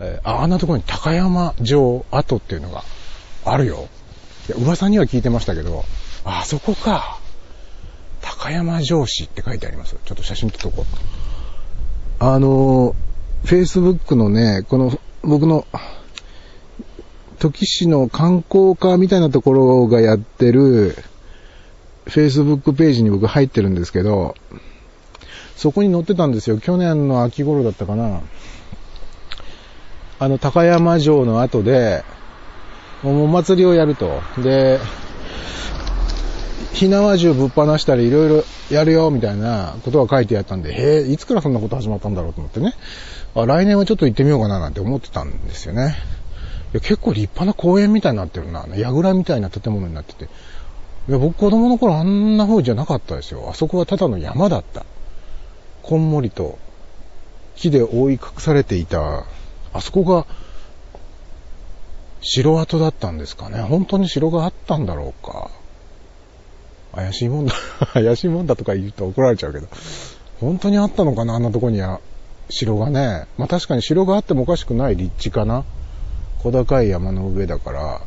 えあんなところに高山城跡っていうのがあるよ。いや噂には聞いてましたけど、あ、そこか。高山城市って書いてあります。ちょっと写真撮っとこう。あの、Facebook のね、この僕の、時市の観光課みたいなところがやってる、Facebook ページに僕入ってるんですけど、そこに載ってたんですよ。去年の秋頃だったかな。あの、高山城の後で、お祭りをやると。で、火縄銃ぶっ放したりいろいろやるよみたいなことが書いてあったんで、へえ、いつからそんなこと始まったんだろうと思ってね。あ、来年はちょっと行ってみようかななんて思ってたんですよね。いや結構立派な公園みたいになってるな。櫓みたいな建物になってて。いや、僕子供の頃あんな風じゃなかったですよ。あそこはただの山だった。こんもりと木で覆い隠されていた、あそこが城跡だったんですかね。本当に城があったんだろうか。怪しいもんだ。怪しいもんだとか言うと怒られちゃうけど。本当にあったのかなあんなとこには。城がね。まあ確かに城があってもおかしくない立地かな。小高い山の上だから、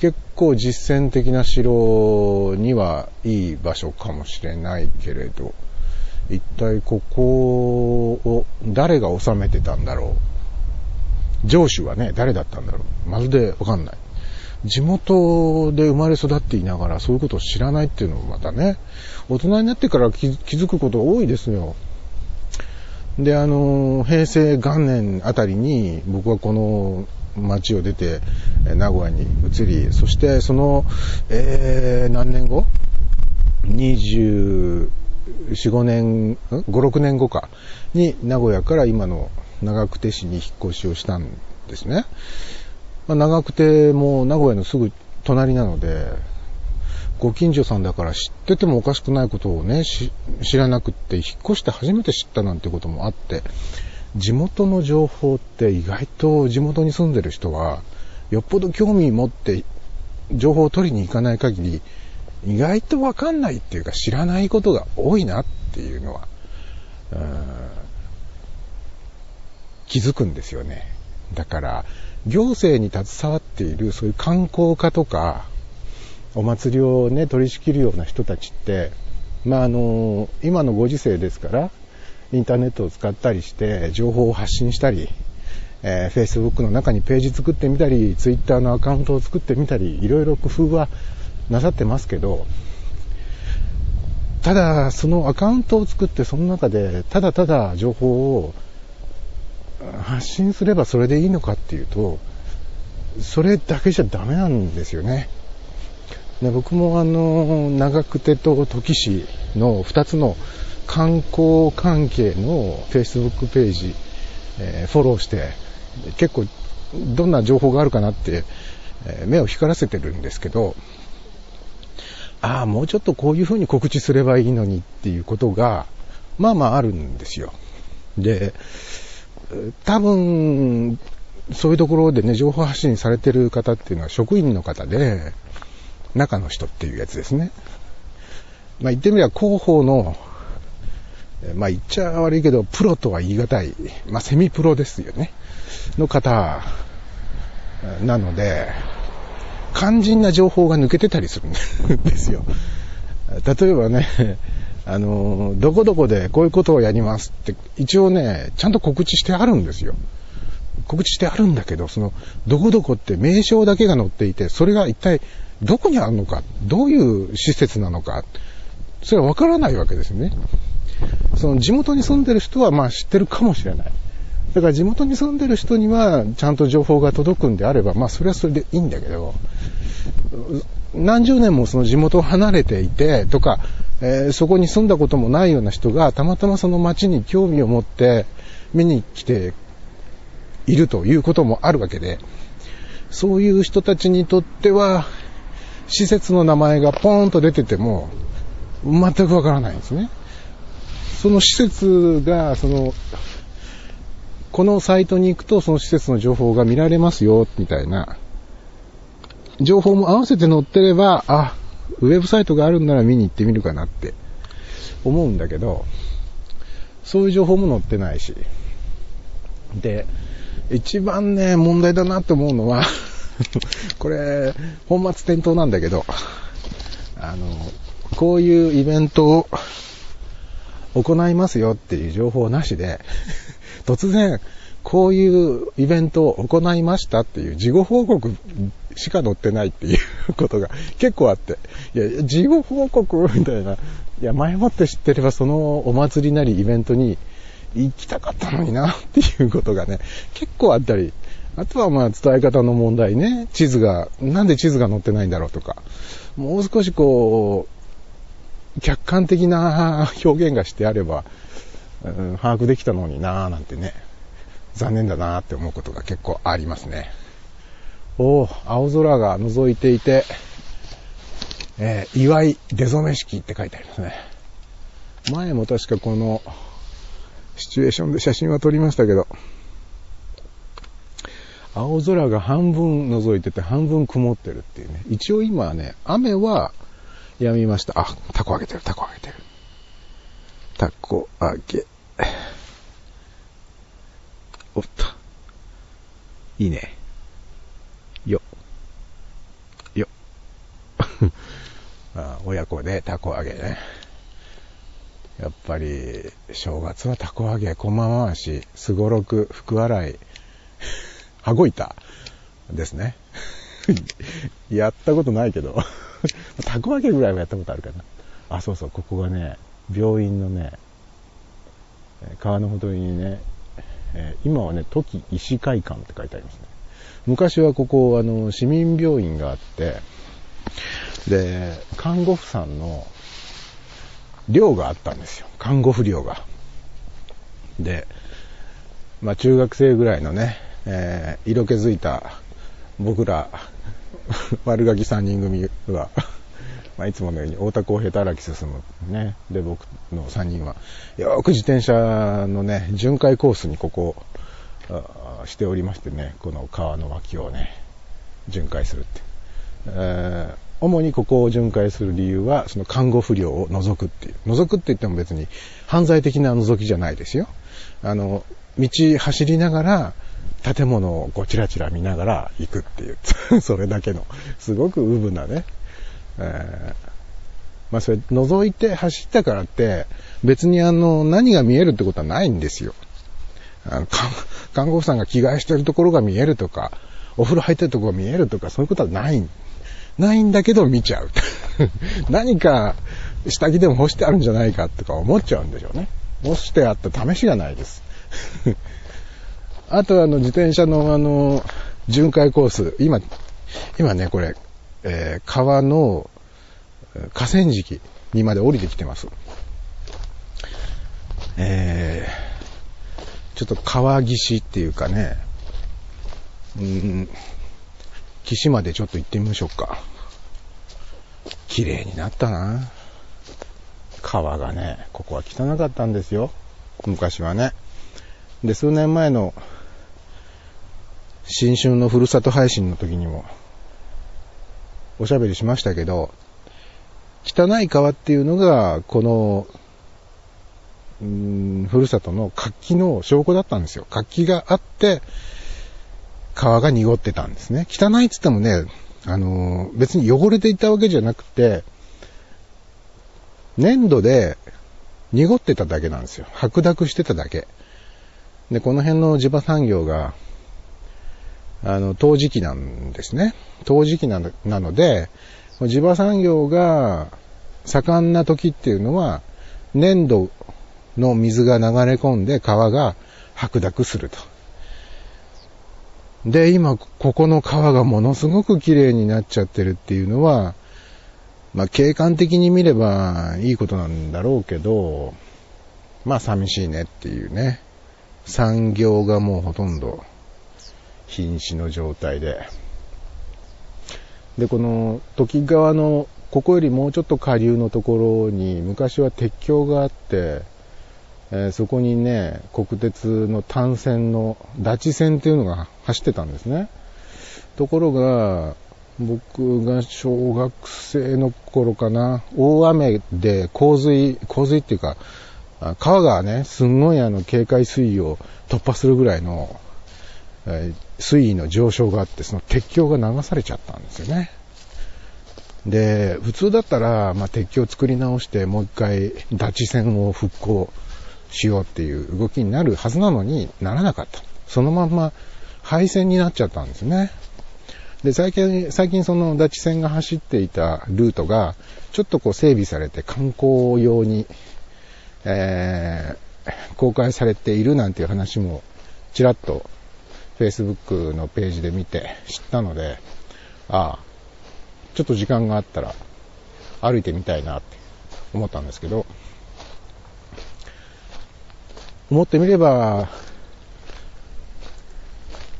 結構実践的な城にはいい場所かもしれないけれど、一体ここを誰が治めてたんだろう。城主はね、誰だったんだろう。まるでわかんない。地元で生まれ育っていながらそういうことを知らないっていうのもまたね、大人になってから気づくことが多いですよ。で、あの、平成元年あたりに僕はこの町を出て名古屋に移り、そしてその、えー、何年後 ?24、5年、?5、6年後かに名古屋から今の長久手市に引っ越しをしたんですね。まあ、長久手も名古屋のすぐ隣なので、ご近所さんだから知っててもおかしくないことをね、知らなくって、引っ越して初めて知ったなんてこともあって、地元の情報って意外と地元に住んでる人は、よっぽど興味持って情報を取りに行かない限り、意外とわかんないっていうか知らないことが多いなっていうのは、気づくんですよね。だから、行政に携わっているそういう観光課とか、お祭りをね、取り仕切るような人たちって、まあ、あの、今のご時世ですから、インターネットを使ったりして、情報を発信したり、えー Facebook の中にページ作ってみたり、Twitter のアカウントを作ってみたり、いろいろ工夫はなさってますけど、ただ、そのアカウントを作って、その中で、ただただ情報を発信すればそれでいいのかっていうと、それだけじゃダメなんですよね。で僕もあの、長久手と土岐市の2つの観光関係の Facebook ページ、えーフォローして、結構どんな情報があるかなって、えー目を光らせてるんですけど、ああ、もうちょっとこういう風に告知すればいいのにっていうことが、まあまああるんですよ。で、多分、そういうところでね、情報発信されてる方っていうのは職員の方で、中の人っていうやつですね。まあ言ってみれば広報の、まあ言っちゃ悪いけど、プロとは言い難い、まあセミプロですよね。の方なので、肝心な情報が抜けてたりするんですよ。例えばね、あの、どこどこでこういうことをやりますって、一応ね、ちゃんと告知してあるんですよ。告知してあるんだけど、その、どこどこって名称だけが載っていて、それが一体どこにあるのか、どういう施設なのか、それはわからないわけですね。その地元に住んでる人はまあ知ってるかもしれない。だから地元に住んでる人にはちゃんと情報が届くんであれば、まあそれはそれでいいんだけど、何十年もその地元を離れていてとか、えーそこに住んだこともないような人がたまたまその町に興味を持って見に来ているということもあるわけで、そういう人たちにとっては、施設の名前がポーンと出てても、全くわからないんですね。その施設が、その、このサイトに行くとその施設の情報が見られますよ、みたいな、情報も合わせて載ってれば、あ、ウェブサイトがあるんなら見に行ってみるかなって思うんだけど、そういう情報も載ってないし。で、一番ね、問題だなって思うのは これ、本末転倒なんだけど、あの、こういうイベントを行いますよっていう情報なしで、突然、こういうイベントを行いましたっていう事後報告しか載ってないっていうことが 結構あって、いや、事後報告みたいな、いや、前もって知ってればそのお祭りなりイベントに行きたかったのになっていうことがね、結構あったり、あとはまあ伝え方の問題ね、地図が、なんで地図が載ってないんだろうとか、もう少しこう、客観的な 表現がしてあれば、うん、把握できたのになぁなんてね、残念だなぁって思うことが結構ありますね。おお、青空が覗いていて、えー、祝い出初め式って書いてありますね。前も確かこのシチュエーションで写真は撮りましたけど、青空が半分覗いてて半分曇ってるっていうね。一応今はね、雨はやみました。あ、タコ揚げてる、タコ揚げてる。タコ揚げ。おっと。いいね。よ。よ。あ親子でタコ揚げね。やっぱり、正月はたこ揚げ、こま回し、すごろく、福洗い、羽子板ですね。やったことないけど、たこ揚げぐらいはやったことあるかな。あ、そうそう、ここがね、病院のね、川のほとりにね、今はね、時医師会館って書いてありますね。昔はここ、あの、市民病院があって、で、看護婦さんの寮があったんですよ。看護婦寮が。で、まあ中学生ぐらいのね、えー、色気づいた僕ら、悪ガキ3人組は、まあいつものように太田公平と荒木進むね。で、僕の3人は、よく自転車のね、巡回コースにここ、しておりましてね、この川の脇をね、巡回するって。え主にここを巡回する理由は、その看護不良を除くっていう。除くって言っても別に犯罪的な除きじゃないですよ。あの、道走りながら、建物をこうチラチラ見ながら行くっていう。それだけの、すごくうぶなね。えー、まあそれ覗いて走ったからって、別にあの、何が見えるってことはないんですよ。あの看護婦さんが着替えしてるところが見えるとか、お風呂入ってるところが見えるとか、そういうことはないないんだけど見ちゃう。何か下着でも干してあるんじゃないかとか思っちゃうんでしょうね。干してあった試しがないです。あとあの自転車のあの巡回コース、今、今ねこれ、えー、川の河川敷にまで降りてきてます。えー、ちょっと川岸っていうかね、うん岸までちょっと行ってみましょうか。綺麗になったな。川がね、ここは汚かったんですよ。昔はね。で、数年前の新春のふるさと配信の時にもおしゃべりしましたけど、汚い川っていうのが、この、うん、ふるさとの活気の証拠だったんですよ。活気があって、川が濁ってたんですね。汚いって言ってもね、あのー、別に汚れていたわけじゃなくて、粘土で濁ってただけなんですよ。白濁してただけ。で、この辺の地場産業が、あの、陶磁器なんですね。陶磁器なのなので、地場産業が盛んな時っていうのは、粘土の水が流れ込んで川が白濁すると。で、今、ここの川がものすごく綺麗になっちゃってるっていうのは、まあ、景観的に見ればいいことなんだろうけど、まあ、寂しいねっていうね。産業がもうほとんど瀕死の状態で。で、この、時川の、ここよりもうちょっと下流のところに、昔は鉄橋があって、えー、そこにね、国鉄の単線のダチ線っていうのが走ってたんですね。ところが、僕が小学生の頃かな、大雨で洪水、洪水っていうか、川がね、すんごいあの警戒水位を突破するぐらいの、水位の上昇があって、その鉄橋が流されちゃったんですよね。で、普通だったら、まあ、鉄橋を作り直して、もう一回、ダチ線を復興しようっていう動きになるはずなのにならなかった。そのまんま廃線になっちゃったんですね。で、最近、最近そのダチ線が走っていたルートが、ちょっとこう整備されて観光用に、えー、公開されているなんていう話も、ちらっと Facebook のページで見て知ったので、ああ、ちょっと時間があったら歩いてみたいなって思ったんですけど、思ってみれば、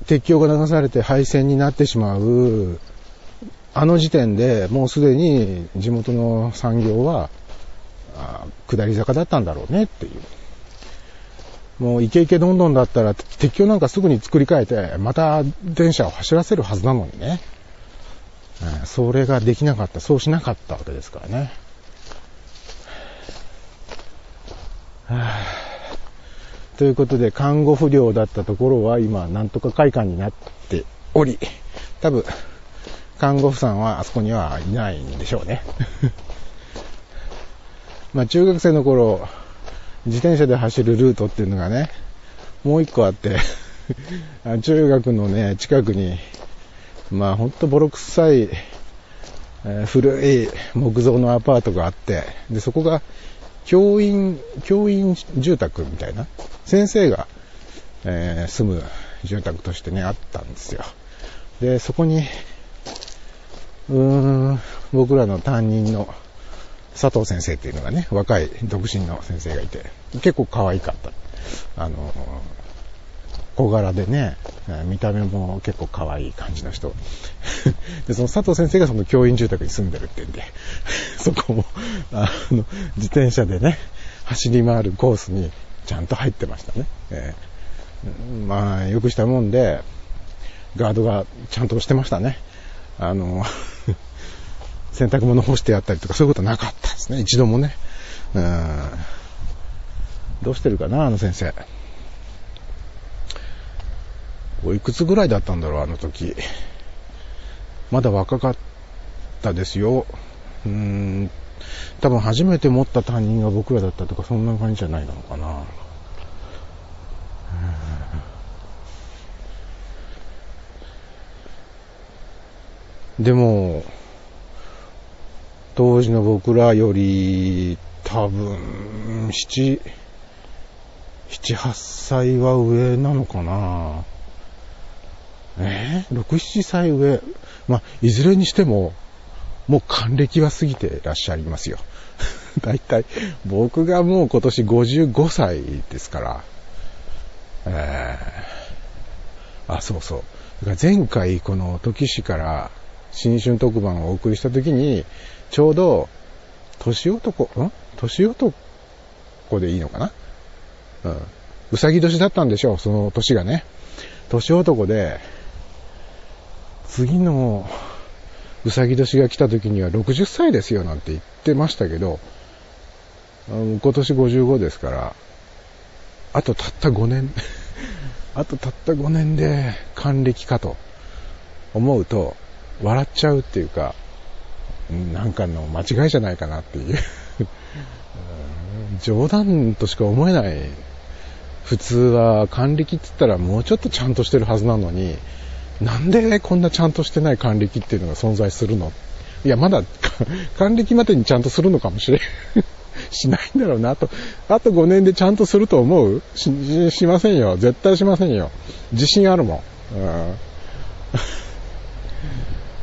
鉄橋が流されて廃線になってしまう、あの時点でもうすでに地元の産業は、下り坂だったんだろうねっていう。もうイケイケどんどんだったら鉄橋なんかすぐに作り変えて、また電車を走らせるはずなのにね。それができなかった、そうしなかったわけですからね。ということで、看護不良だったところは今、なんとか会館になっており、多分、看護婦さんはあそこにはいないんでしょうね。まあ、中学生の頃、自転車で走るルートっていうのがね、もう一個あって 中学のね、近くにまあほんとボロ臭い、古い木造のアパートがあって、で、そこが教員、教員住宅みたいな、先生が、えー、住む住宅としてね、あったんですよ。で、そこに、うーん、僕らの担任の佐藤先生っていうのがね、若い独身の先生がいて、結構可愛かった。あの、小柄でね、見た目も結構可愛い感じの人。で、その佐藤先生がその教員住宅に住んでるってんで、そこも、あの、自転車でね、走り回るコースにちゃんと入ってましたね。えー、まあ、よくしたもんで、ガードがちゃんとしてましたね。あの、洗濯物干してやったりとかそういうことなかったですね。一度もね。うん。どうしてるかな、あの先生。おいくつぐらいだったんだろう、あの時。まだ若かったですよ。うーん、多分初めて持った担任が僕らだったとか、そんな感じじゃないのかな。でも、当時の僕らより、多分、七、七、八歳は上なのかな。え？ー、6、7歳上。まあ、いずれにしても、もう還暦は過ぎてらっしゃいますよ。だいたい、僕がもう今年55歳ですから、えー、あ、そうそう。前回この時市から新春特番をお送りした時に、ちょうど、年男、ん？年男でいいのかな？うん。うさぎ年だったんでしょう、その年がね。年男で、次のうさぎ年が来た時には60歳ですよなんて言ってましたけど、今年55ですから、あとたった5年 あとたった5年で還暦かと思うと、笑っちゃうっていうか、なんかの間違いじゃないかなっていう 冗談としか思えない。普通は還暦って言ったらもうちょっとちゃんとしてるはずなのに、なんでこんなちゃんとしてない還暦っていうのが存在するの？いや、まだ、還暦までにちゃんとするのかもしれん。しないんだろうな。あと、あと5年でちゃんとすると思う？し、しませんよ。絶対しませんよ。自信あるもん。うん、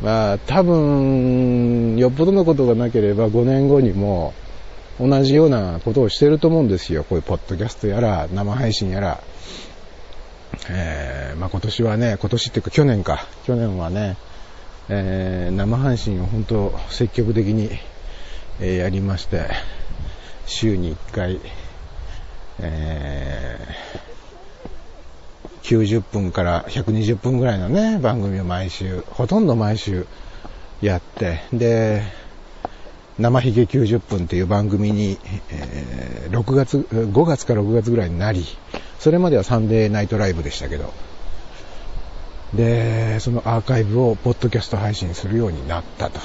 まあ、多分、よっぽどのことがなければ5年後にも同じようなことをしてると思うんですよ。こういうポッドキャストやら、生配信やら。えー、まあ、今年はね、今年っていうか去年か、去年はね、えー、生配信を本当積極的に、えー、やりまして、週に1回、えー、90分から120分ぐらいのね、番組を毎週、ほとんど毎週やって、で、生ひげ90分っていう番組に、えー、6月、5月か6月ぐらいになり、それまではサンデーナイトライブでしたけど、で、そのアーカイブをポッドキャスト配信するようになったと。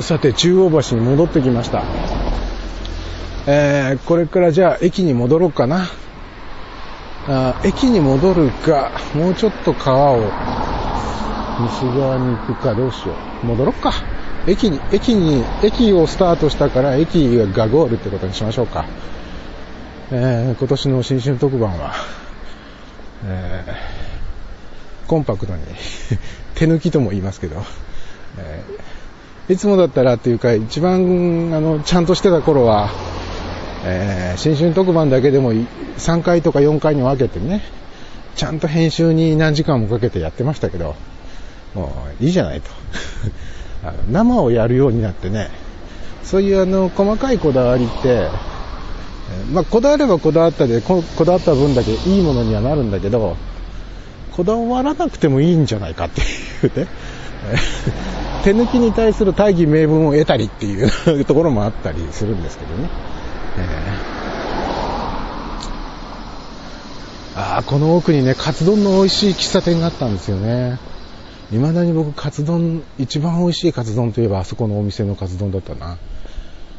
さて、中央橋に戻ってきました。えー、これからじゃあ駅に戻ろうかな。あ駅に戻るか、もうちょっと川を西側に行くかどうしよう。戻ろっか。駅に、駅に、駅をスタートしたから駅がゴールってことにしましょうか。えー、今年の新春特番は、えー、コンパクトに 手抜きとも言いますけど、えー、いつもだったらっていうか、一番、あの、ちゃんとしてた頃は、えー、新春特番だけでも3回とか4回に分けてね、ちゃんと編集に何時間もかけてやってましたけど、もういいじゃないと。生をやるようになってね、そういうあの、細かいこだわりって、まあ、こだわればこだわったでこ、こだわった分だけいいものにはなるんだけど、こだわらなくてもいいんじゃないかっていうね、手抜きに対する大義名分を得たりっていうところもあったりするんですけどね。えー、ああ、この奥にね、カツ丼の美味しい喫茶店があったんですよね。未だに僕、カツ丼、一番美味しいカツ丼といえばあそこのお店のカツ丼だったな。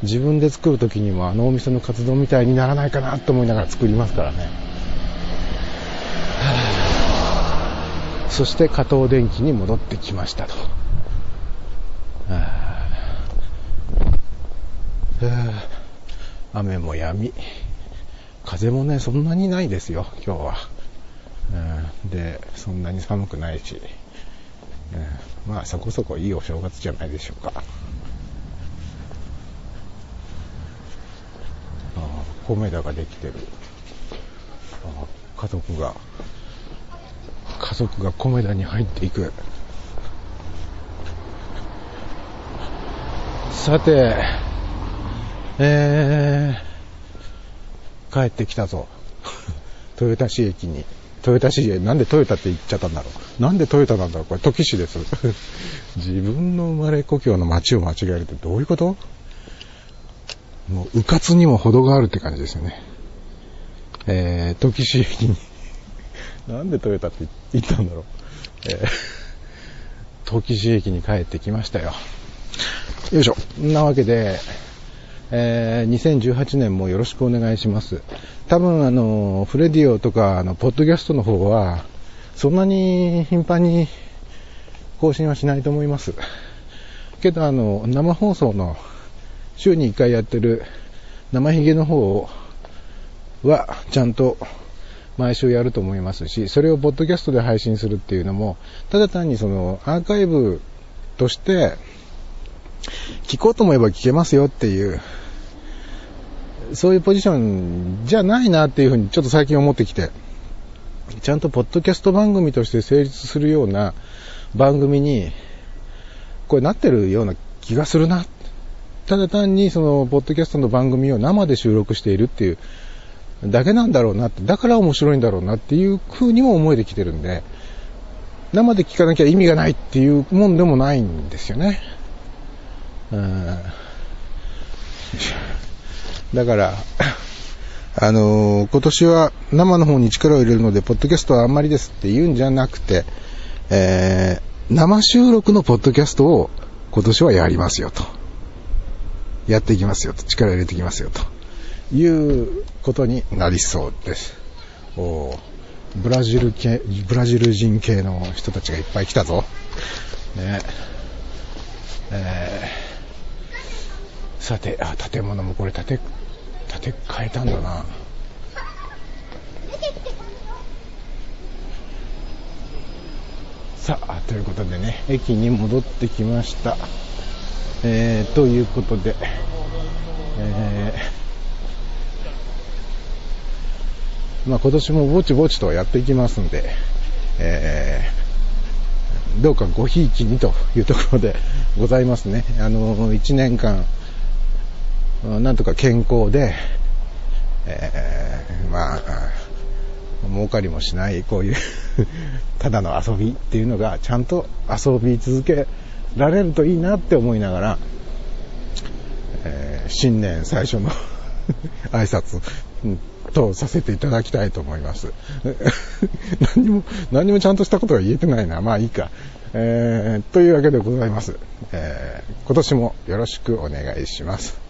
自分で作るときにもあのお店のカツ丼みたいにならないかなと思いながら作りますからね。そして加藤電機に戻ってきましたと。雨も止み、風もね、そんなにないですよ、今日は。で、そんなに寒くないし。まあそこそこいいお正月じゃないでしょうか。ああ米田ができてる。あ家族が、家族が米田に入っていく。さて、えー、帰ってきたぞ。豊田市駅に。豊田市へ、なんでトヨタって言っちゃったんだろう。なんでトヨタなんだろう。これ、時市です。自分の生まれ故郷の街を間違えるってどういうこと？もう、迂闊にも程があるって感じですよね。えー、時市駅に なんでトヨタって言ったんだろう。えー、時市駅に帰ってきましたよ。よいしょ。んなわけで、えー、2018年もよろしくお願いします。多分あの、フレディオとか、あの、ポッドキャストの方は、そんなに頻繁に更新はしないと思います。けどあの、生放送の週に1回やってる生ヒゲの方は、ちゃんと毎週やると思いますし、それをポッドキャストで配信するっていうのも、ただ単にそのアーカイブとして、聞こうと思えば聞けますよっていう、そういうポジションじゃないなっていうふうにちょっと最近思ってきて、ちゃんとポッドキャスト番組として成立するような番組に、これなってるような気がするな。ただ単にその、ポッドキャストの番組を生で収録しているっていうだけなんだろうなって、だから面白いんだろうなっていう風にも思えてきてるんで、生で聞かなきゃ意味がないっていうもんでもないんですよね。だから、あのー、今年は生の方に力を入れるので、ポッドキャストはあんまりですって言うんじゃなくて、えー、生収録のポッドキャストを今年はやりますよと。やっていきますよと。力を入れていきますよと。いうことになりそうです。おブラジル系、ブラジル人系の人たちがいっぱい来たぞ。ねえーさて、あ、建物もこれ建て、建て替えたんだな。さあ、ということでね、駅に戻ってきました。えー、ということで、えー、まあ今年もぼちぼちとやっていきますんで、えー、どうかごひいきにというところでございますね。あの、1年間、なんとか健康で、えー、まあ、儲かりもしない、こういう ただの遊びっていうのが、ちゃんと遊び続けられるといいなって思いながら、えー、新年最初の 挨拶とさせていただきたいと思います。何も、何もちゃんとしたことが言えてないな。まあいいか。えー、というわけでございます。えー、今年もよろしくお願いします。